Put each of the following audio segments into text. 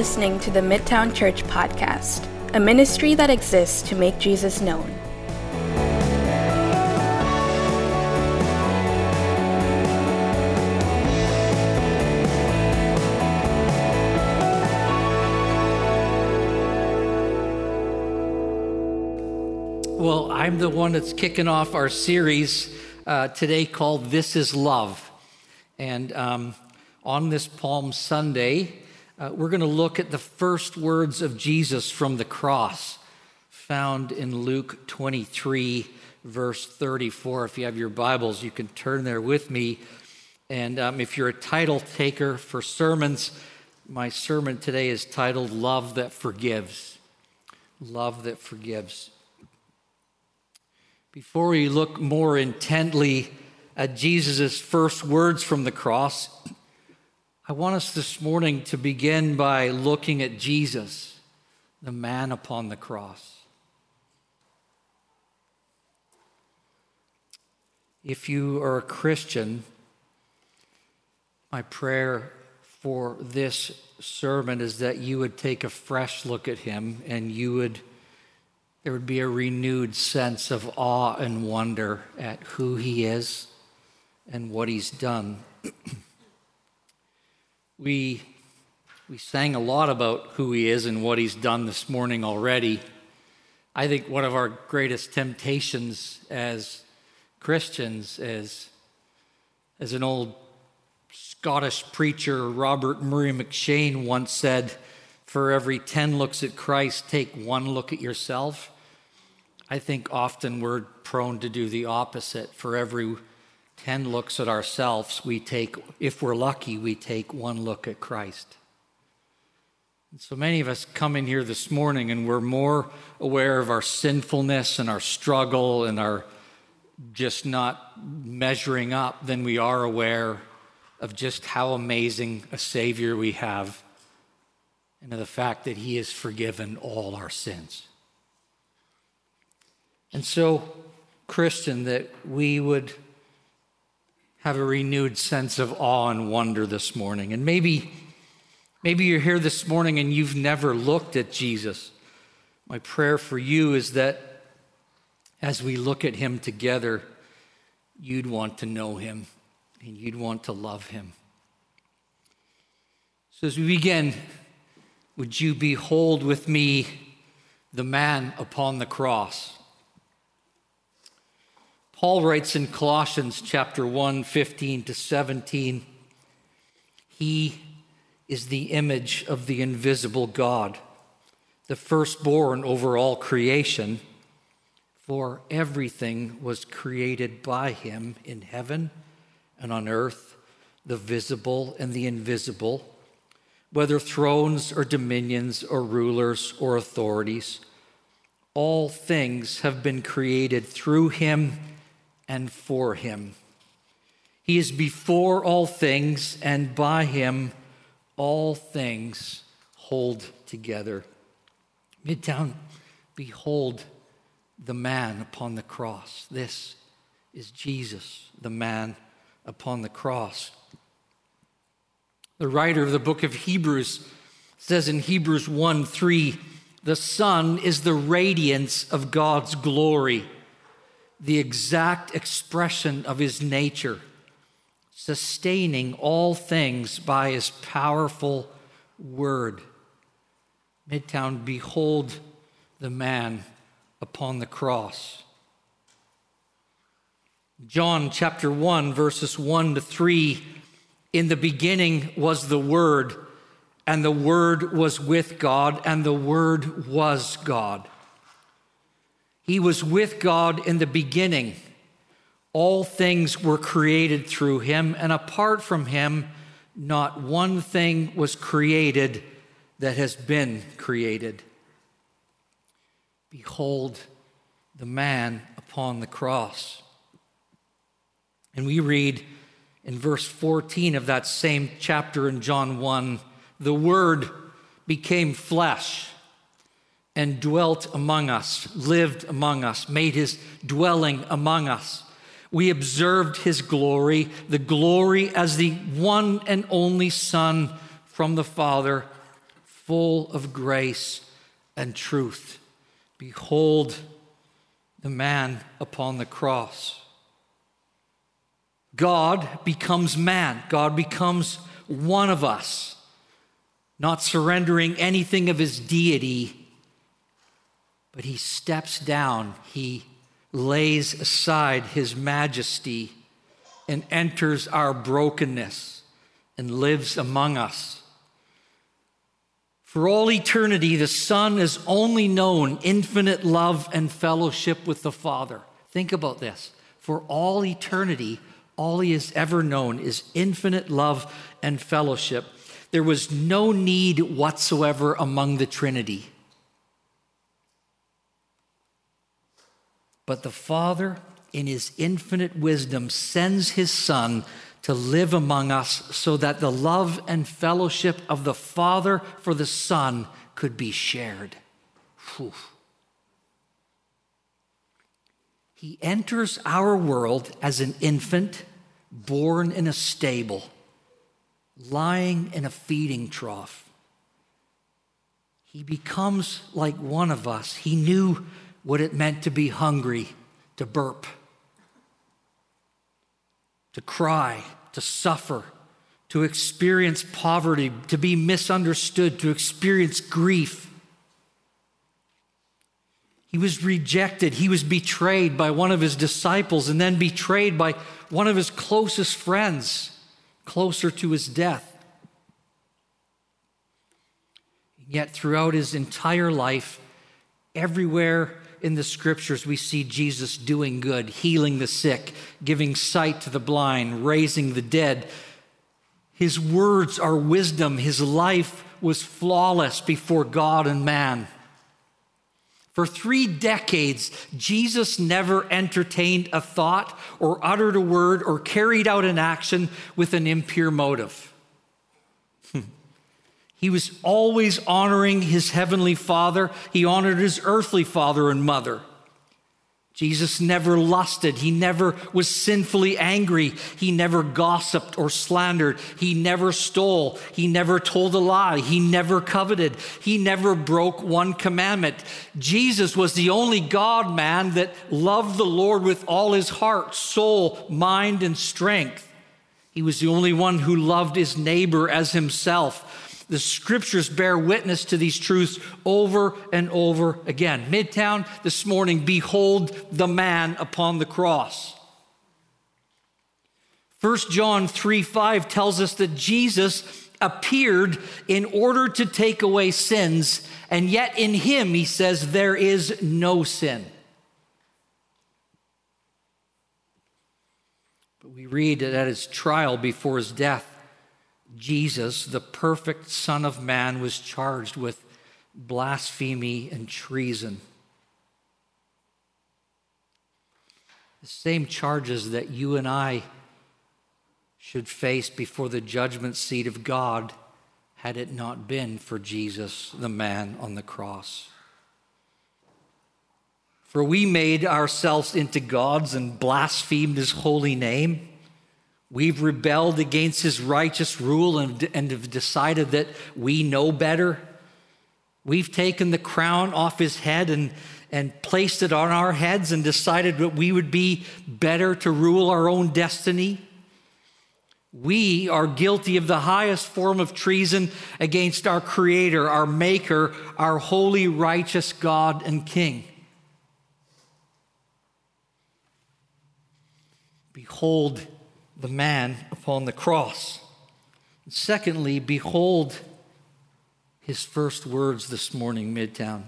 Listening to the Midtown Church Podcast, a ministry that exists to make Jesus known. Well, I'm the one that's kicking off our series uh, today called This is Love. And um, on this Palm Sunday, uh, we're going to look at the first words of Jesus from the cross, found in Luke 23, verse 34. If you have your Bibles, you can turn there with me. And um, if you're a title taker for sermons, my sermon today is titled Love That Forgives. Love That Forgives. Before we look more intently at Jesus' first words from the cross, I want us this morning to begin by looking at Jesus, the man upon the cross. If you are a Christian, my prayer for this sermon is that you would take a fresh look at him and you would there would be a renewed sense of awe and wonder at who he is and what he's done. We, we sang a lot about who he is and what he's done this morning already. I think one of our greatest temptations as Christians is, as an old Scottish preacher, Robert Murray M'Cheyne, once said, For every 10 looks at Christ, take one look at yourself. I think often we're prone to do the opposite. For every 10 looks at ourselves, we take, if we're lucky, we take one look at Christ. And so many of us come in here this morning and we're more aware of our sinfulness and our struggle and our just not measuring up than we are aware of just how amazing a Savior we have and of the fact that He has forgiven all our sins. And so, Christian, that we would have a renewed sense of awe and wonder this morning. And maybe, maybe you're here this morning and you've never looked at Jesus. My prayer for you is that as we look at him together, you'd want to know him and you'd want to love him. So as we begin, would you behold with me the man upon the cross? Paul writes in Colossians chapter 1, 15 to 17, He is the image of the invisible God, the firstborn over all creation. For everything was created by him in heaven and on earth, the visible and the invisible, whether thrones or dominions or rulers or authorities. All things have been created through him and for him. He is before all things, and by him all things hold together. Midtown, behold the man upon the cross. This is Jesus, the man upon the cross. The writer of the book of Hebrews says in Hebrews 1 3, the Son is the radiance of God's glory the exact expression of his nature, sustaining all things by his powerful word. Midtown, behold the man upon the cross. John chapter 1, verses 1 to 3 In the beginning was the Word, and the Word was with God, and the Word was God. He was with God in the beginning. All things were created through him, and apart from him, not one thing was created that has been created. Behold the man upon the cross. And we read in verse 14 of that same chapter in John 1 the Word became flesh and dwelt among us, lived among us, made his dwelling among us. We observed his glory, the glory as the one and only Son from the Father, full of grace and truth. Behold the man upon the cross. God becomes man, God becomes one of us, not surrendering anything of his deity, but he steps down, he lays aside his majesty and enters our brokenness and lives among us. For all eternity, the Son has only known infinite love and fellowship with the Father. Think about this. For all eternity, all he has ever known is infinite love and fellowship. There was no need whatsoever among the Trinity. But the Father, in his infinite wisdom, sends his Son to live among us so that the love and fellowship of the Father for the Son could be shared. Whew. He enters our world as an infant born in a stable, lying in a feeding trough. He becomes like one of us. He knew what it meant to be hungry, to burp to cry, to suffer, to experience poverty, to be misunderstood, to experience grief. He was rejected. He was betrayed by one of his disciples and then betrayed by one of his closest friends, closer to his death. Yet, throughout his entire life, everywhere in the scriptures, we see Jesus doing good, healing the sick, giving sight to the blind, raising the dead. His words are wisdom. His life was flawless before God and man. For three decades, Jesus never entertained a thought or uttered a word or carried out an action with an impure motive. He was always honoring his heavenly father. He honored his earthly father and mother. Jesus never lusted. He never was sinfully angry. He never gossiped or slandered. He never stole. He never told a lie. He never coveted. He never broke one commandment. Jesus was the only God man that loved the Lord with all his heart, soul, mind, and strength. He was the only one who loved his neighbor as himself. The scriptures bear witness to these truths over and over again. Midtown this morning, behold the man upon the cross. 1 John 3 5 tells us that Jesus appeared in order to take away sins, and yet in him, he says, there is no sin. But we read that at his trial before his death, Jesus, the perfect Son of Man, was charged with blasphemy and treason. The same charges that you and I should face before the judgment seat of God had it not been for Jesus, the man on the cross. For we made ourselves into gods and blasphemed his holy name. We've rebelled against his righteous rule and, and have decided that we know better. We've taken the crown off his head and, and placed it on our heads and decided that we would be better to rule our own destiny. We are guilty of the highest form of treason against our Creator, our Maker, our holy, righteous God and King. Behold, the man upon the cross. Secondly, behold his first words this morning, Midtown.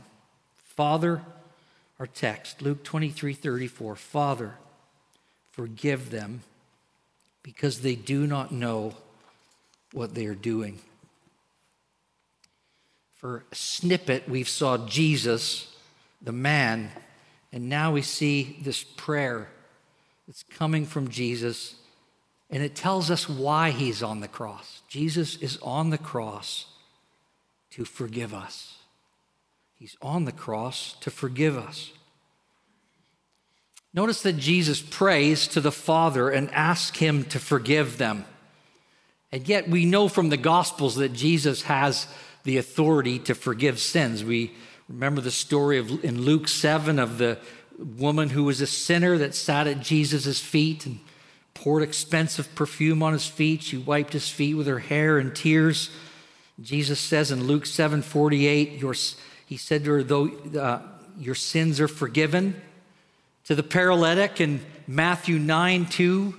Father, our text, Luke 23 34. Father, forgive them because they do not know what they are doing. For a snippet, we saw Jesus, the man, and now we see this prayer that's coming from Jesus and it tells us why he's on the cross. Jesus is on the cross to forgive us. He's on the cross to forgive us. Notice that Jesus prays to the Father and asks him to forgive them. And yet we know from the Gospels that Jesus has the authority to forgive sins. We remember the story of in Luke 7 of the woman who was a sinner that sat at Jesus' feet and poured expensive perfume on his feet. She wiped his feet with her hair and tears. Jesus says in Luke 7 48, your, he said to her, Though uh, your sins are forgiven. To the paralytic in Matthew 9 2,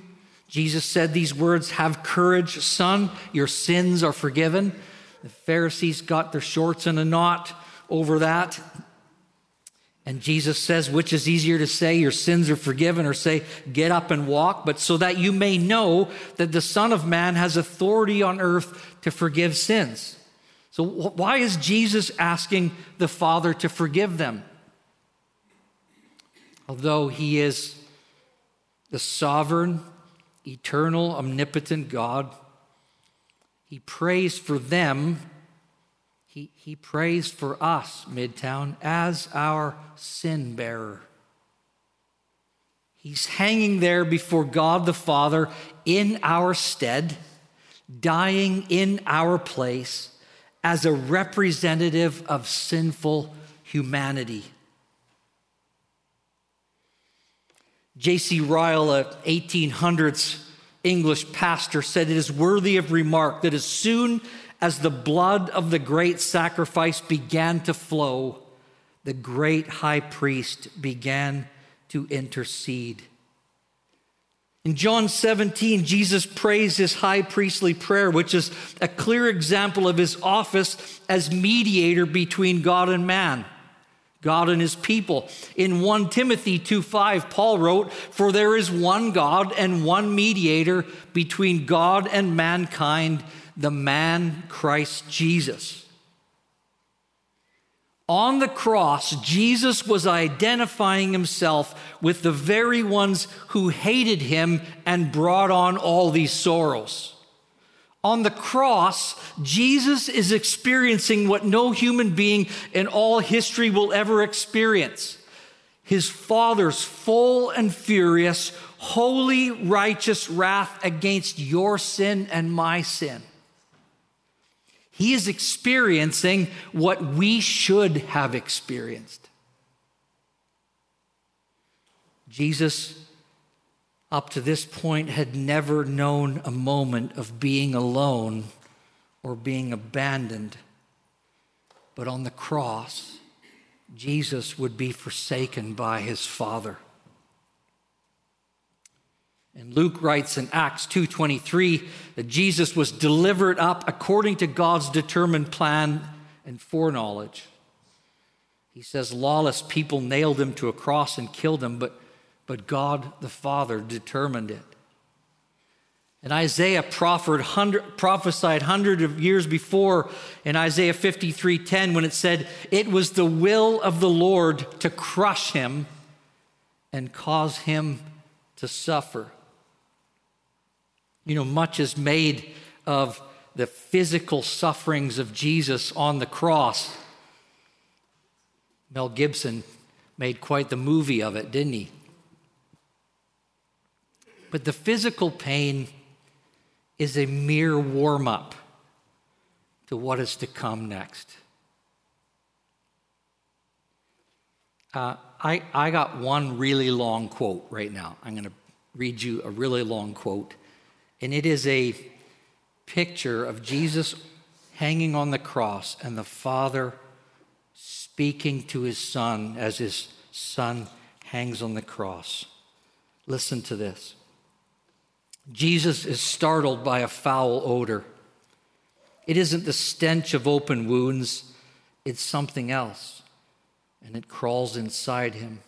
Jesus said these words Have courage, son, your sins are forgiven. The Pharisees got their shorts in a knot over that. And Jesus says, which is easier to say, your sins are forgiven, or say, get up and walk, but so that you may know that the Son of Man has authority on earth to forgive sins. So, why is Jesus asking the Father to forgive them? Although he is the sovereign, eternal, omnipotent God, he prays for them he, he prays for us, Midtown, as our sin bearer. He's hanging there before God the Father in our stead, dying in our place as a representative of sinful humanity. J.C. Ryle, a 1800s English pastor, said it is worthy of remark that as soon as the blood of the great sacrifice began to flow, the great high priest began to intercede. In John 17, Jesus prays his high priestly prayer, which is a clear example of his office as mediator between God and man, God and his people. In 1 Timothy 2:5, Paul wrote, "For there is one God and one mediator between God and mankind, the man Christ Jesus. On the cross, Jesus was identifying himself with the very ones who hated him and brought on all these sorrows. On the cross, Jesus is experiencing what no human being in all history will ever experience his Father's full and furious, holy, righteous wrath against your sin and my sin. He is experiencing what we should have experienced. Jesus, up to this point, had never known a moment of being alone or being abandoned. But on the cross, Jesus would be forsaken by his Father. And Luke writes in Acts 2:23 that Jesus was delivered up according to God's determined plan and foreknowledge. He says lawless people nailed him to a cross and killed him, but, but God the Father determined it. And Isaiah hundred, prophesied hundreds of years before in Isaiah 53:10 when it said, "It was the will of the Lord to crush him and cause him to suffer." You know, much is made of the physical sufferings of Jesus on the cross. Mel Gibson made quite the movie of it, didn't he? But the physical pain is a mere warm up to what is to come next. Uh, I, I got one really long quote right now. I'm going to read you a really long quote. And it is a picture of Jesus hanging on the cross and the Father speaking to his Son as his Son hangs on the cross. Listen to this. Jesus is startled by a foul odor. It isn't the stench of open wounds, it's something else, and it crawls inside him.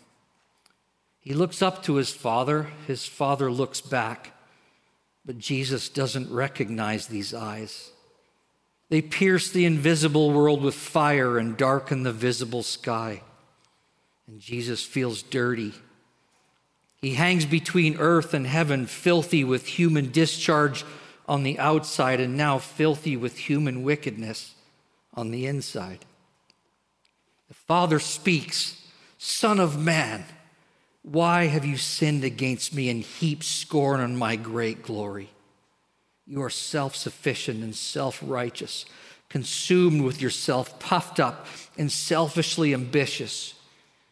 He looks up to his father, his father looks back. But Jesus doesn't recognize these eyes. They pierce the invisible world with fire and darken the visible sky. And Jesus feels dirty. He hangs between earth and heaven, filthy with human discharge on the outside, and now filthy with human wickedness on the inside. The Father speaks, Son of man. Why have you sinned against me and heaped scorn on my great glory? You are self sufficient and self righteous, consumed with yourself, puffed up, and selfishly ambitious.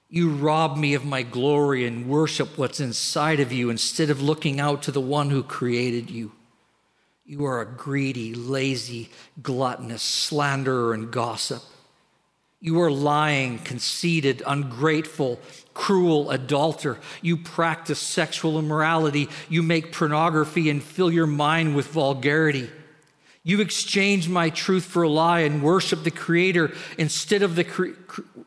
You rob me of my glory and worship what's inside of you instead of looking out to the one who created you. You are a greedy, lazy, gluttonous slanderer and gossip. You are lying, conceited, ungrateful, cruel adulterer. You practice sexual immorality. You make pornography and fill your mind with vulgarity. You exchange my truth for a lie and worship the Creator instead of the, cre-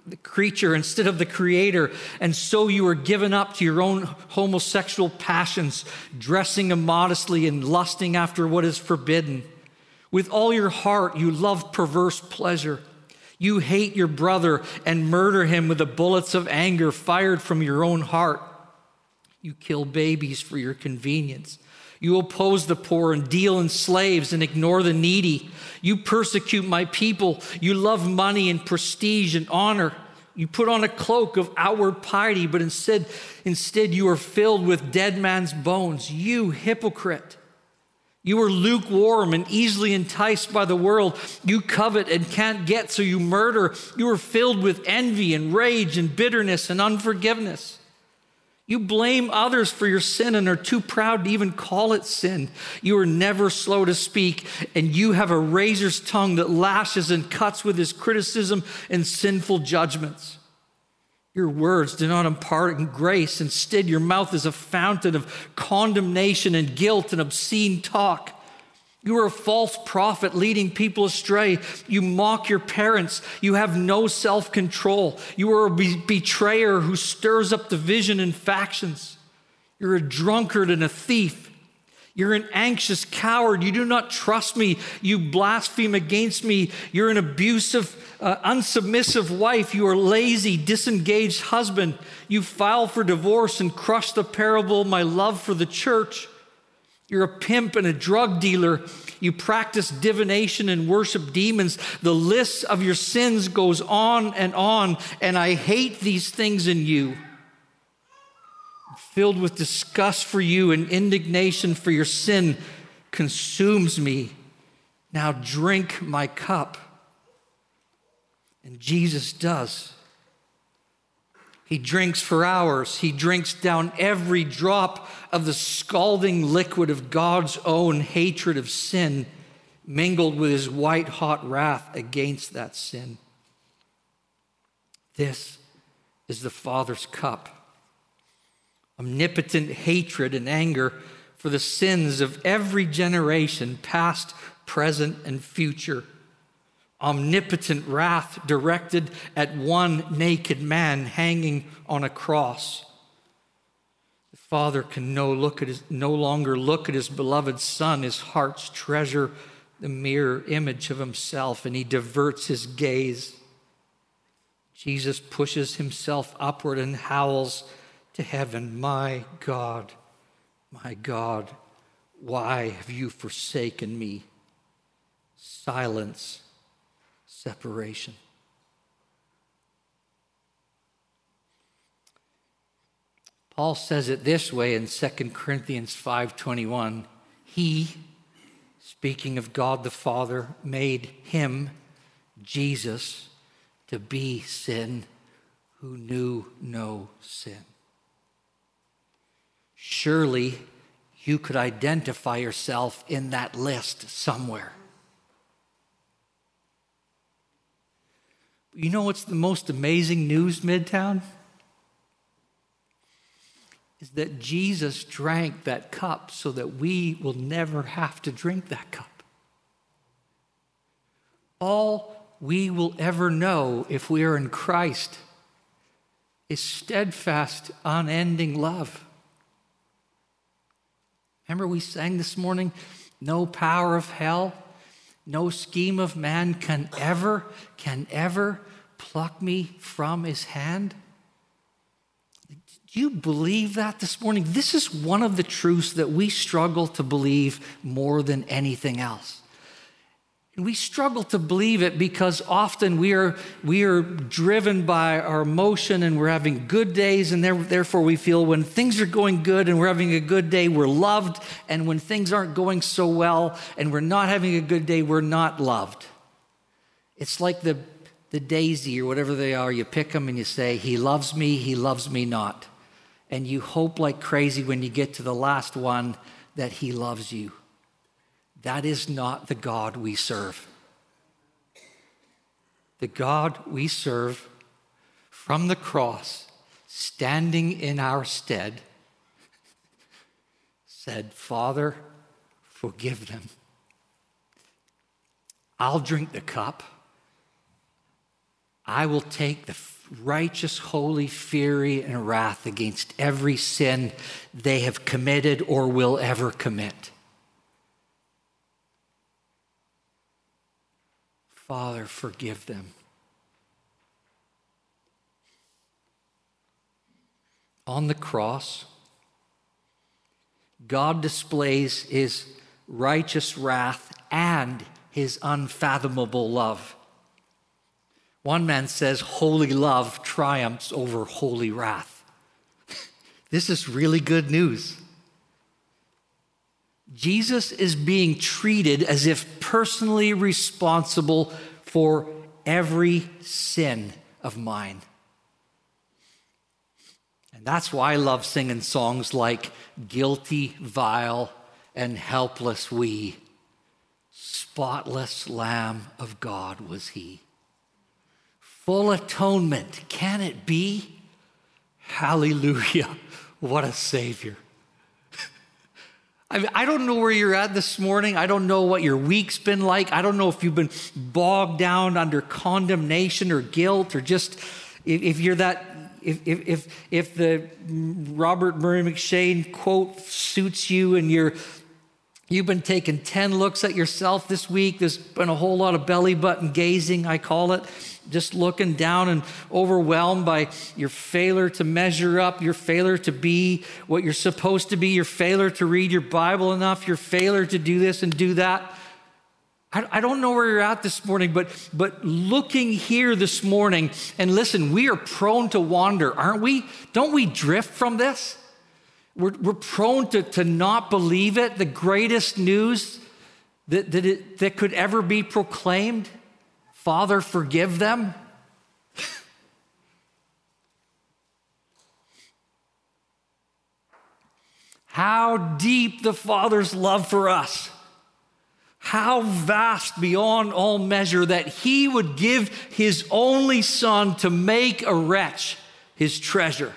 the, creature, instead of the Creator. And so you are given up to your own homosexual passions, dressing immodestly and lusting after what is forbidden. With all your heart, you love perverse pleasure. You hate your brother and murder him with the bullets of anger fired from your own heart. You kill babies for your convenience. You oppose the poor and deal in slaves and ignore the needy. You persecute my people. You love money and prestige and honor. You put on a cloak of outward piety, but instead, instead you are filled with dead man's bones. You hypocrite. You are lukewarm and easily enticed by the world. You covet and can't get, so you murder. You are filled with envy and rage and bitterness and unforgiveness. You blame others for your sin and are too proud to even call it sin. You are never slow to speak, and you have a razor's tongue that lashes and cuts with his criticism and sinful judgments. Your words do not impart grace. Instead, your mouth is a fountain of condemnation and guilt and obscene talk. You are a false prophet leading people astray. You mock your parents. You have no self control. You are a be- betrayer who stirs up division and factions. You're a drunkard and a thief. You're an anxious coward. You do not trust me. You blaspheme against me. You're an abusive, uh, unsubmissive wife. You are a lazy, disengaged husband. You file for divorce and crush the parable my love for the church. You're a pimp and a drug dealer. You practice divination and worship demons. The list of your sins goes on and on, and I hate these things in you. Filled with disgust for you and indignation for your sin consumes me. Now drink my cup. And Jesus does. He drinks for hours. He drinks down every drop of the scalding liquid of God's own hatred of sin, mingled with his white hot wrath against that sin. This is the Father's cup omnipotent hatred and anger for the sins of every generation, past, present, and future omnipotent wrath directed at one naked man hanging on a cross. The Father can no, look at his, no longer look at his beloved Son, his heart's treasure, the mirror image of himself, and he diverts his gaze. Jesus pushes himself upward and howls to heaven, My God, my God, why have you forsaken me? Silence separation. Paul says it this way in 2 Corinthians 5:21. He, speaking of God the Father, made him Jesus to be sin who knew no sin. Surely you could identify yourself in that list somewhere. You know what's the most amazing news, Midtown? Is that Jesus drank that cup so that we will never have to drink that cup. All we will ever know if we are in Christ is steadfast, unending love. Remember, we sang this morning, No power of hell no scheme of man can ever, can ever pluck me from his hand. Do you believe that this morning? This is one of the truths that we struggle to believe more than anything else. And we struggle to believe it because often we are, we are driven by our emotion and we're having good days, and therefore we feel when things are going good and we're having a good day, we're loved. And when things aren't going so well and we're not having a good day, we're not loved. It's like the, the daisy or whatever they are. You pick them and you say, He loves me, He loves me not. And you hope like crazy when you get to the last one that He loves you. That is not the God we serve. The God we serve from the cross, standing in our stead, said, Father, forgive them. I'll drink the cup. I will take the righteous, holy fury and wrath against every sin they have committed or will ever commit. Father, forgive them. On the cross, God displays his righteous wrath and his unfathomable love. One man says, Holy love triumphs over holy wrath. this is really good news. Jesus is being treated as if personally responsible for every sin of mine. And that's why I love singing songs like Guilty, Vile, and Helpless We. Spotless Lamb of God was He. Full atonement, can it be? Hallelujah. What a Savior. I, mean, I don't know where you're at this morning. I don't know what your week's been like. I don't know if you've been bogged down under condemnation or guilt or just if, if you're that, if, if, if, if the Robert Murray M'Cheyne quote suits you and you're, you've been taking 10 looks at yourself this week. There's been a whole lot of belly button gazing, I call it just looking down and overwhelmed by your failure to measure up, your failure to be what you're supposed to be, your failure to read your Bible enough, your failure to do this and do that. I, don't know where you're at this morning, but, but looking here this morning, and listen, we are prone to wander, aren't we? Don't we drift from this? We're, we're prone to, to not believe it, the greatest news that, that, it, that could ever be proclaimed. Father, forgive them? How deep the Father's love for us. How vast beyond all measure that He would give His only Son to make a wretch His treasure.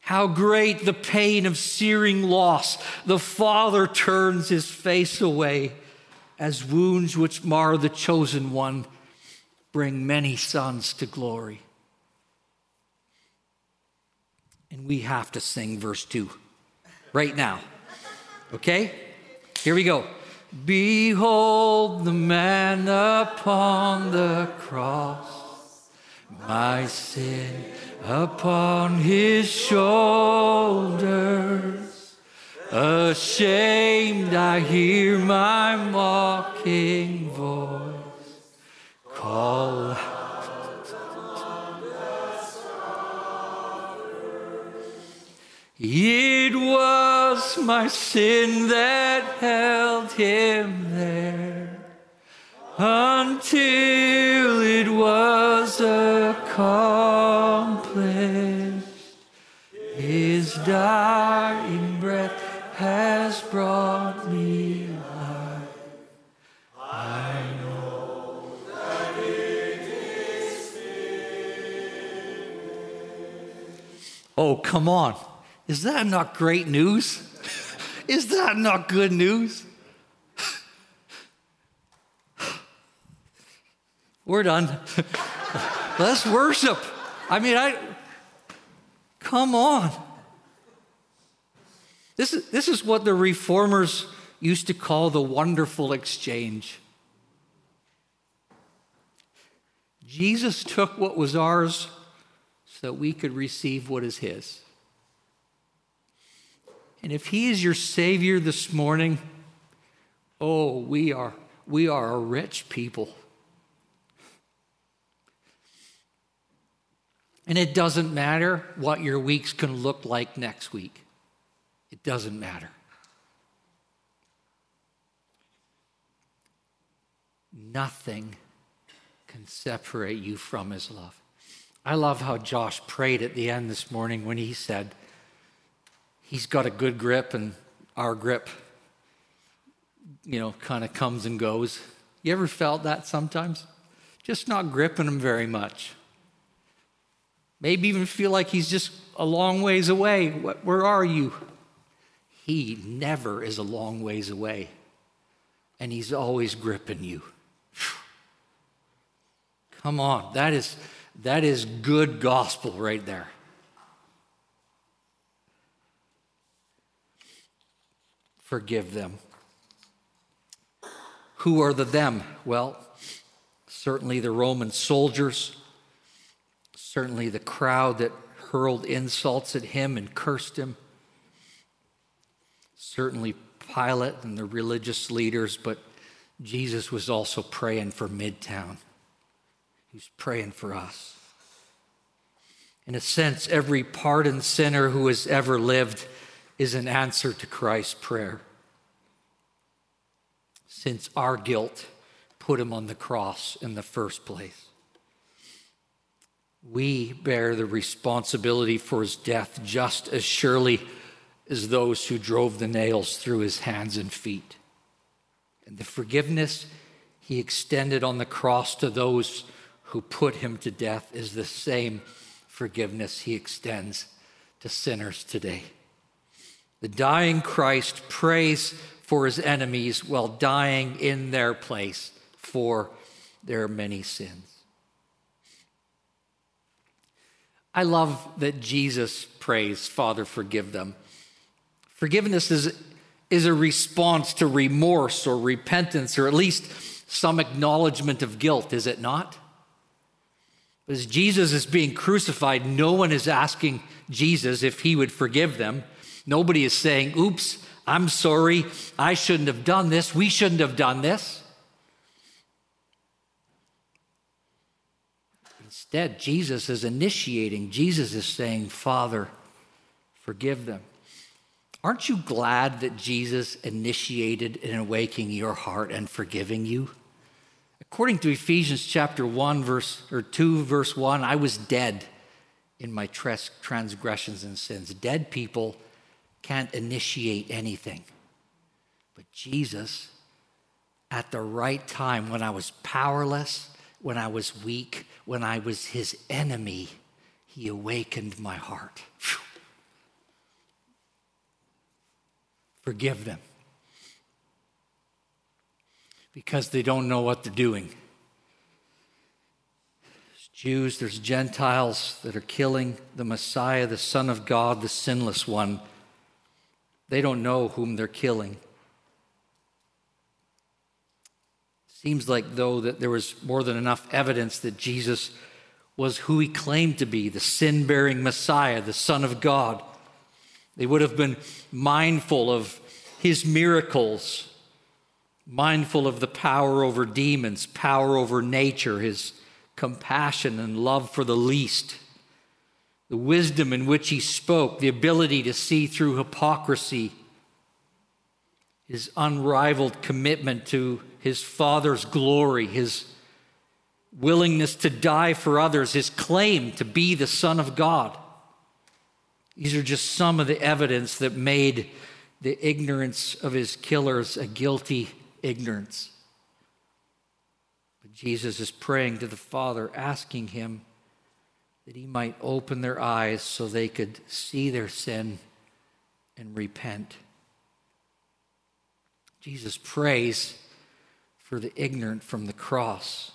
How great the pain of searing loss. The Father turns His face away as wounds which mar the chosen one bring many sons to glory. And we have to sing verse 2 right now. Okay? Here we go. Behold the man upon the cross, my sin upon his shoulders. Ashamed, I hear my mocking voice call It was my sin that held him there until it was accomplished. His dying has brought me life. I know that it is Oh, come on. Is that not great news? is that not good news? We're done. Let's worship. I mean, I come on. This is, this is what the reformers used to call the wonderful exchange. Jesus took what was ours so that we could receive what is his. And if he is your savior this morning, oh, we are we are a rich people. And it doesn't matter what your week's can look like next week. It doesn't matter. Nothing can separate you from his love? I love how Josh prayed at the end this morning when he said, He's got a good grip and our grip, you know, kind of comes and goes. You ever felt that sometimes? Just not gripping him very much. Maybe even feel like he's just a long ways away. Where are you? He never is a long ways away, and he's always gripping you. Come on, that is, that is good gospel right there. Forgive them. Who are the them? Well, certainly the Roman soldiers, certainly the crowd that hurled insults at him and cursed him, certainly Pilate and the religious leaders, but Jesus was also praying for Midtown. He's praying for us. In a sense, every pardoned sinner who has ever lived is an answer to Christ's prayer since our guilt put him on the cross in the first place. We bear the responsibility for his death just as surely as those who drove the nails through his hands and feet. And the forgiveness he extended on the cross to those who put him to death is the same forgiveness he extends to sinners today. The dying Christ prays for his enemies while dying in their place for their many sins. I love that Jesus prays, Father, forgive them. Forgiveness is, is a response to remorse or repentance, or at least some acknowledgement of guilt, is it not? As Jesus is being crucified, no one is asking Jesus if he would forgive them. Nobody is saying, Oops, I'm sorry, I shouldn't have done this, we shouldn't have done this. Instead, Jesus is initiating, Jesus is saying, Father, forgive them. Aren't you glad that Jesus initiated in awakening your heart and forgiving you? According to Ephesians chapter 1 verse or 2 verse 1, I was dead in my transgressions and sins. Dead people can't initiate anything. But Jesus, at the right time, when I was powerless, when I was weak, when I was his enemy, he awakened my heart. Forgive them because they don't know what they're doing. There's Jews, there's Gentiles that are killing the Messiah, the Son of God, the sinless one. They don't know whom they're killing. Seems like, though, that there was more than enough evidence that Jesus was who he claimed to be the sin bearing Messiah, the Son of God. They would have been mindful of his miracles, mindful of the power over demons, power over nature, his compassion and love for the least the wisdom in which he spoke, the ability to see through hypocrisy, his unrivaled commitment to his Father's glory, his willingness to die for others, his claim to be the Son of God. These are just some of the evidence that made the ignorance of his killers a guilty ignorance. But Jesus is praying to the Father, asking him that he might open their eyes so they could see their sin and repent. Jesus prays for the ignorant from the cross.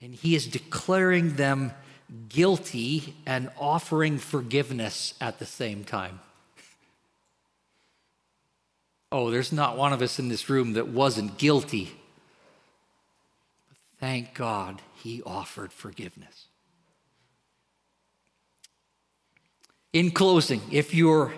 And he is declaring them guilty and offering forgiveness at the same time. Oh, there's not one of us in this room that wasn't guilty. But thank God he offered forgiveness. In closing, if you're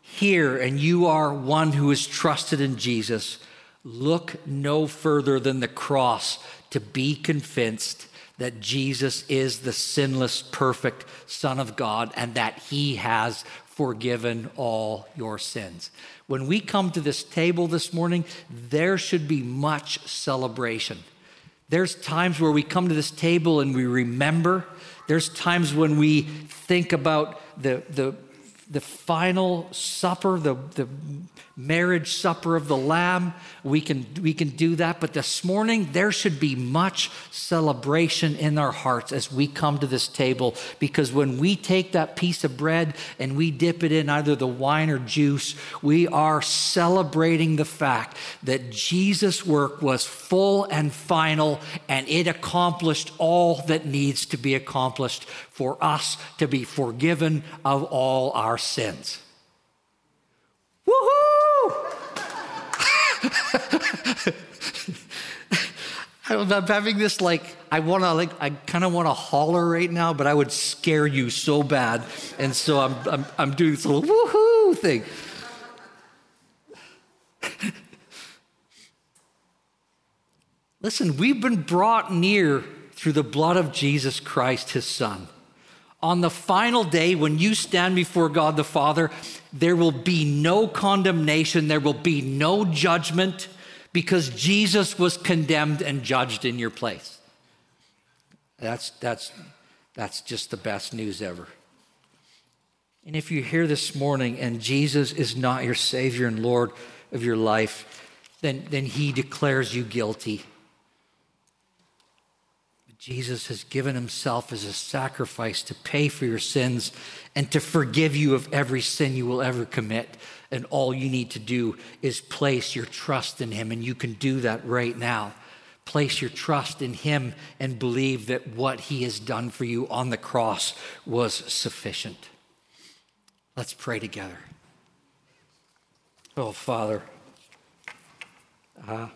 here and you are one who is trusted in Jesus, look no further than the cross to be convinced that Jesus is the sinless, perfect Son of God and that He has forgiven all your sins. When we come to this table this morning, there should be much celebration. There's times where we come to this table and we remember. There's times when we think about the, the, the final supper, the, the marriage supper of the Lamb. We can, we can do that. But this morning, there should be much celebration in our hearts as we come to this table because when we take that piece of bread and we dip it in either the wine or juice, we are celebrating the fact that Jesus' work was full and final and it accomplished all that needs to be accomplished for us to be forgiven of all our sins. Woohoo! I'm having this like I want to like I kind of want to holler right now, but I would scare you so bad, and so I'm I'm, I'm doing this little woohoo thing. Listen, we've been brought near through the blood of Jesus Christ, His Son. On the final day, when you stand before God the Father, there will be no condemnation, there will be no judgment because Jesus was condemned and judged in your place. That's, that's, that's just the best news ever. And if you're here this morning and Jesus is not your Savior and Lord of your life, then, then He declares you guilty. Jesus has given himself as a sacrifice to pay for your sins and to forgive you of every sin you will ever commit. And all you need to do is place your trust in him, and you can do that right now. Place your trust in him and believe that what he has done for you on the cross was sufficient. Let's pray together. Oh, Father. Uh,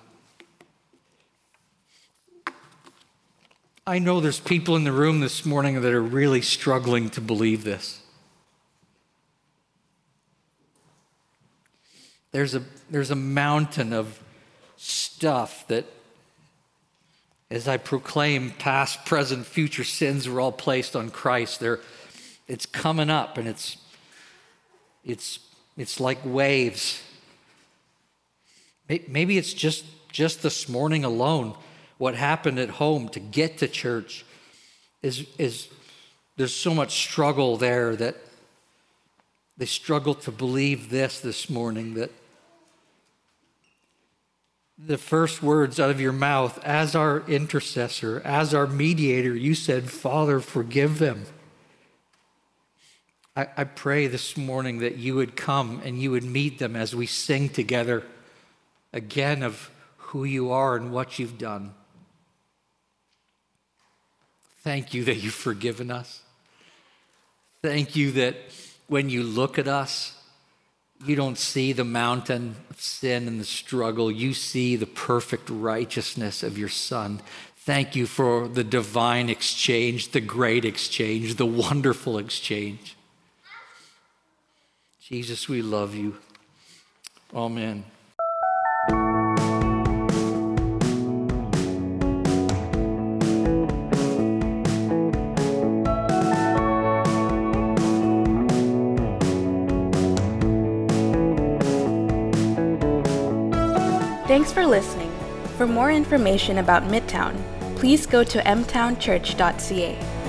I know there's people in the room this morning that are really struggling to believe this. There's a, there's a mountain of stuff that, as I proclaim, past, present, future sins are all placed on Christ. They're, it's coming up and it's, it's, it's like waves. Maybe it's just, just this morning alone what happened at home to get to church is, is there's so much struggle there that they struggle to believe this this morning that the first words out of your mouth as our intercessor, as our mediator, you said, Father, forgive them. I, I, pray this morning that you would come and you would meet them as we sing together again of who you are and what you've done. Thank you that you've forgiven us. Thank you that when you look at us, you don't see the mountain of sin and the struggle. You see the perfect righteousness of your Son. Thank you for the divine exchange, the great exchange, the wonderful exchange. Jesus, we love you. Amen. Listening. For more information about Midtown, please go to mtownchurch.ca.